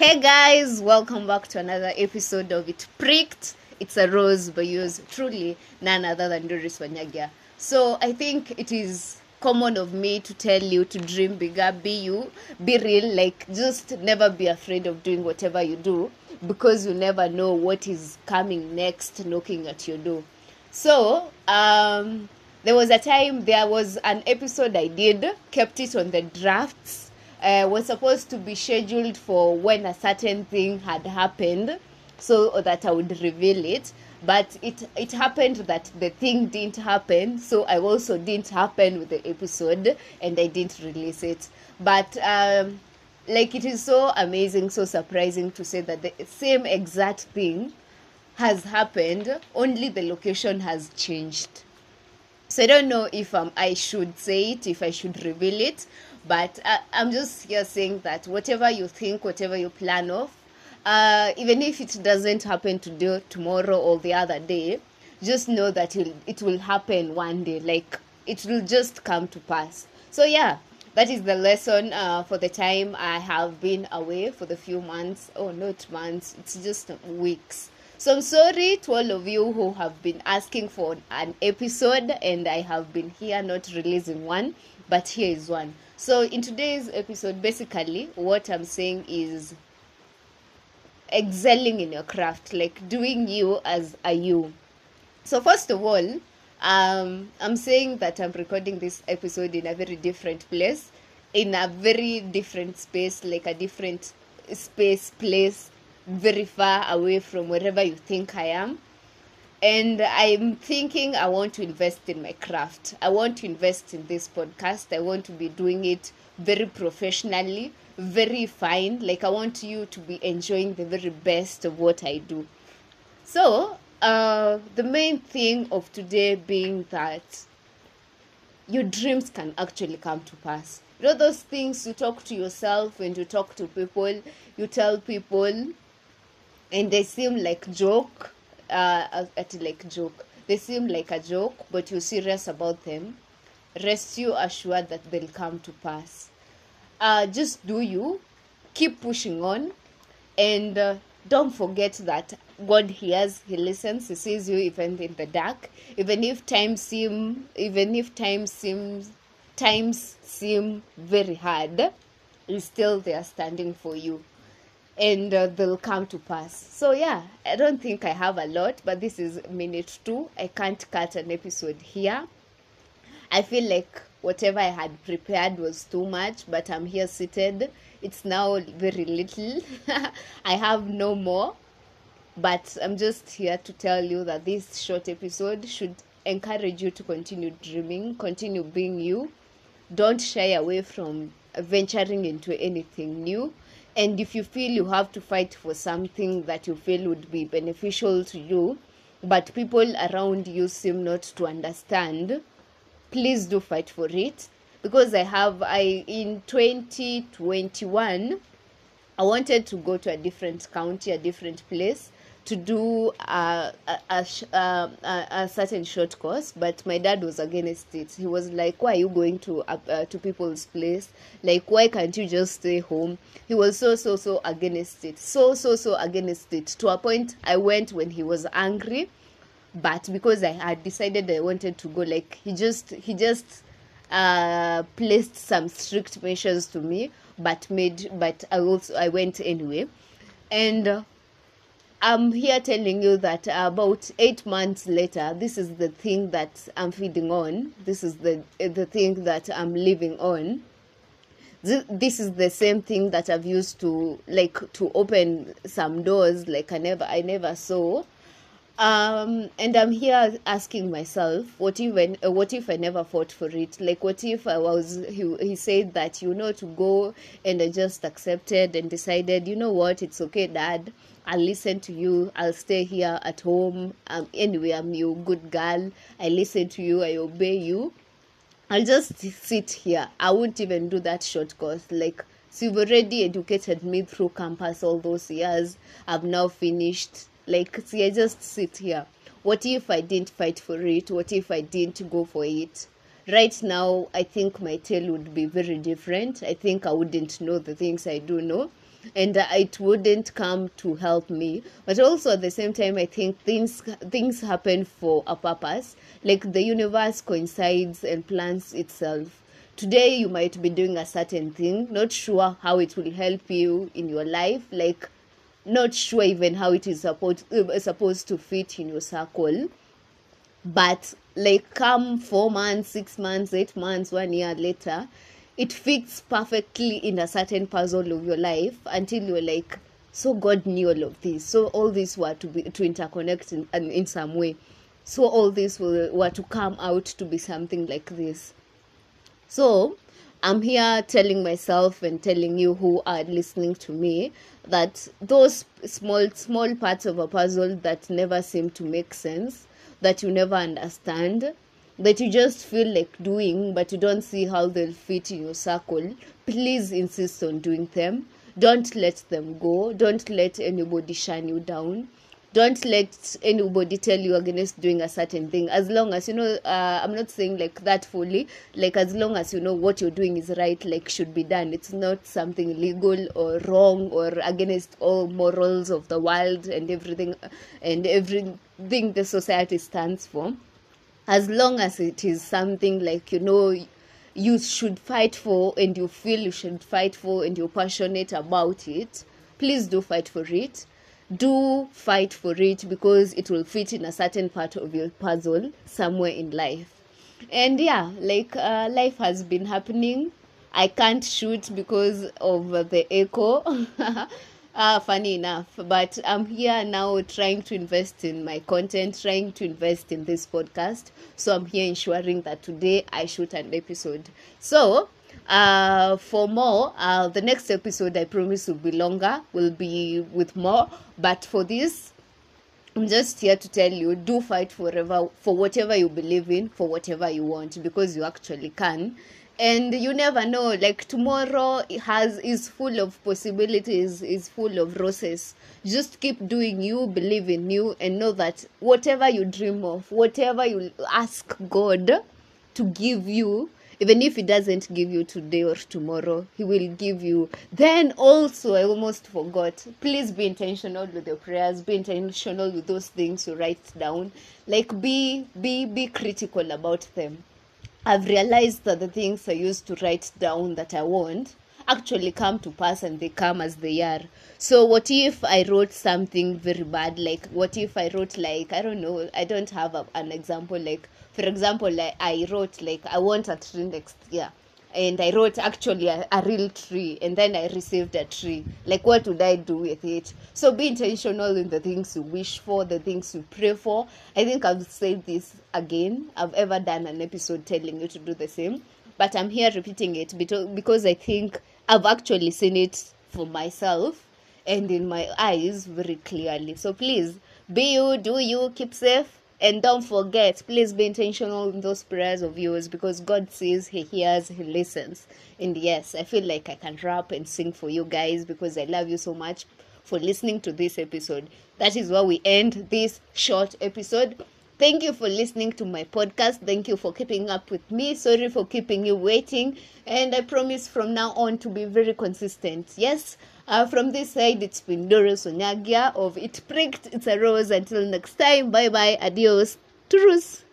Hey guys, welcome back to another episode of It Pricked. It's a rose by yours truly, none other than Doris Wanyagia. So I think it is common of me to tell you to dream bigger, be you, be real, like just never be afraid of doing whatever you do because you never know what is coming next knocking at your door. So, um, there was a time there was an episode I did, kept it on the drafts, uh, was supposed to be scheduled for when a certain thing had happened so that I would reveal it. But it it happened that the thing didn't happen, so I also didn't happen with the episode, and I didn't release it. But um, like it is so amazing, so surprising to say that the same exact thing has happened, only the location has changed. So I don't know if um, I should say it, if I should reveal it, but uh, I'm just here saying that whatever you think, whatever you plan of, uh, even if it doesn't happen today, tomorrow or the other day, just know that it, will happen one day. Like it will just come to pass. So yeah, that is the lesson uh, for the time I have been away for the few months. Oh, not months. It's just weeks. So I'm sorry to all of you who have been asking for an episode, and I have been here not releasing one, but here is one. So in today's episode, basically, what I'm saying is excelling in your craft, like doing you as a you. So first of all, um, I'm saying that I'm recording this episode in a very different place, in a very different space, like a different space, place, very far away from wherever you think I am. And I'm thinking I want to invest in my craft. I want to invest in this podcast. I want to be doing it very professionally, very fine. Like I want you to be enjoying the very best of what I do. So, uh, the main thing of today being that your dreams can actually come to pass. You know those things you talk to yourself and you talk to people, you tell people, and they seem like joke, uh, at like joke. They seem like a joke, but you're serious about them. Rest you assured that they'll come to pass. Uh, just do you, keep pushing on, and uh, don't forget that God hears, He listens, He sees you even in the dark. Even if times seem, even if times seems, times seem very hard, He's still there standing for you, and uh, they'll come to pass. So yeah, I don't think I have a lot, but this is minute two. I can't cut an episode here. I feel like whatever I had prepared was too much, but I'm here seated. It's now very little. I have no more, but I'm just here to tell you that this short episode should encourage you to continue dreaming, continue being you. Don't shy away from venturing into anything new. And if you feel you have to fight for something that you feel would be beneficial to you, but people around you seem not to understand, please do fight for it. Because i have i in 2021 i wanted to go to a different county a different place to do a, a, a, a, certain short course but my dad was against it. He was like why are you going to uh, uh, to people's place? Like why can't you just stay home? He was so so so against it. So so so against it. To a point i went when he was angry but because I had decided I wanted to go, like he just he just uh, placed some strict measures to me, but made but I also I went anyway, and uh, I'm here telling you that about eight months later, this is the thing that I'm feeding on. This is the the thing that I'm living on. This is the same thing that I've used to like to open some doors like I never I never saw um and i'm here asking myself what even uh, what if i never fought for it like what if i was he, he said that you know to go and i just accepted and decided you know what it's okay dad i'll listen to you. I'll stay here at home. Um, anyway i'm your good girl. I listen to you. I obey you. I'll just sit here. I won't even do that short course. Like so you've already educated me through campus all those years. I've now finished. Like see i just sit here. What if i didn't fight for it? What if i didn't go for it? Right now i think my tale would be very different. I think i wouldn't know the things i do know and uh, it wouldn't come to help me. But also at the same time i think things things happen for a purpose. Like the universe coincides and plans itself. Today you might be doing a certain thing not sure how it will help you in your life like not sure even how it is supposed uh, supposed to fit in your circle. But like come four months six months eight months one year later it fits perfectly in a certain puzzle of your life until you're like so god knew all of this. So all these were to be to interconnect in, in, in some way. So all this will, were to come out to be something like this. So i'm here telling myself and telling you who are listening to me that those small small parts of a puzzle that never seem to make sense that you never understand that you just feel like doing but you don't see how they'll fit in your circle please insist on doing them. Don't let them go. Don't let anybody shine you down. Don't let anybody tell you against doing a certain thing. As long as you know uh, i'm not saying like that fully. Like as long as you know what you're doing is right like should be done. It's not something legal or wrong or against all morals of the world and everything and everything the society stands for as long as it is something like you know you should fight for and you feel you should fight for and you're passionate about it please do fight for it. Do fight for it because it will fit in a certain part of your puzzle somewhere in life. And yeah like uh, life has been happening. I can't shoot because of the echo uh, funny enough but i'm here now trying to invest in my content trying to invest in this podcast so i'm here ensuring that today i shoot an episode so uh, for more, uh, the next episode I promise will be longer, will be with more. But for this, I'm just here to tell you do fight forever for whatever you believe in, for whatever you want, because you actually can. And you never know, like tomorrow has is full of possibilities, is full of roses. Just keep doing you, believe in you, and know that whatever you dream of, whatever you ask God to give you, even if he doesn't give you today or tomorrow he will give you. Then also i almost forgot please be intentional with your prayers be intentional with those things you write down. Like be be be critical about them i've realized that the things i used to write down that i want actually come to pass and they come as they are. So what if i wrote something very bad? Like what if i wrote like i don't know i don't have a, an example like for example like i wrote like i want a tree next year and i wrote actually a, a real tree and then i received a tree. Like what would i do with it? So be intentional in the things you wish for the things you pray for. I think i've said this again. I've ever done an episode telling you to do the same but i'm here repeating it because i think i've actually seen it for myself and in my eyes very clearly. So please be you do you keep safe and don't forget, please be intentional in those prayers of yours because God sees, He hears, He listens. And yes, I feel like I can rap and sing for you guys because I love you so much for listening to this episode. That is where we end this short episode. Thank you for listening to my podcast. Thank you for keeping up with me. Sorry for keeping you waiting. And I promise from now on to be very consistent. Yes, uh, from this side, it's been Doris Onyagia of It Pricked, It's a Rose. Until next time, bye bye, adios, truce.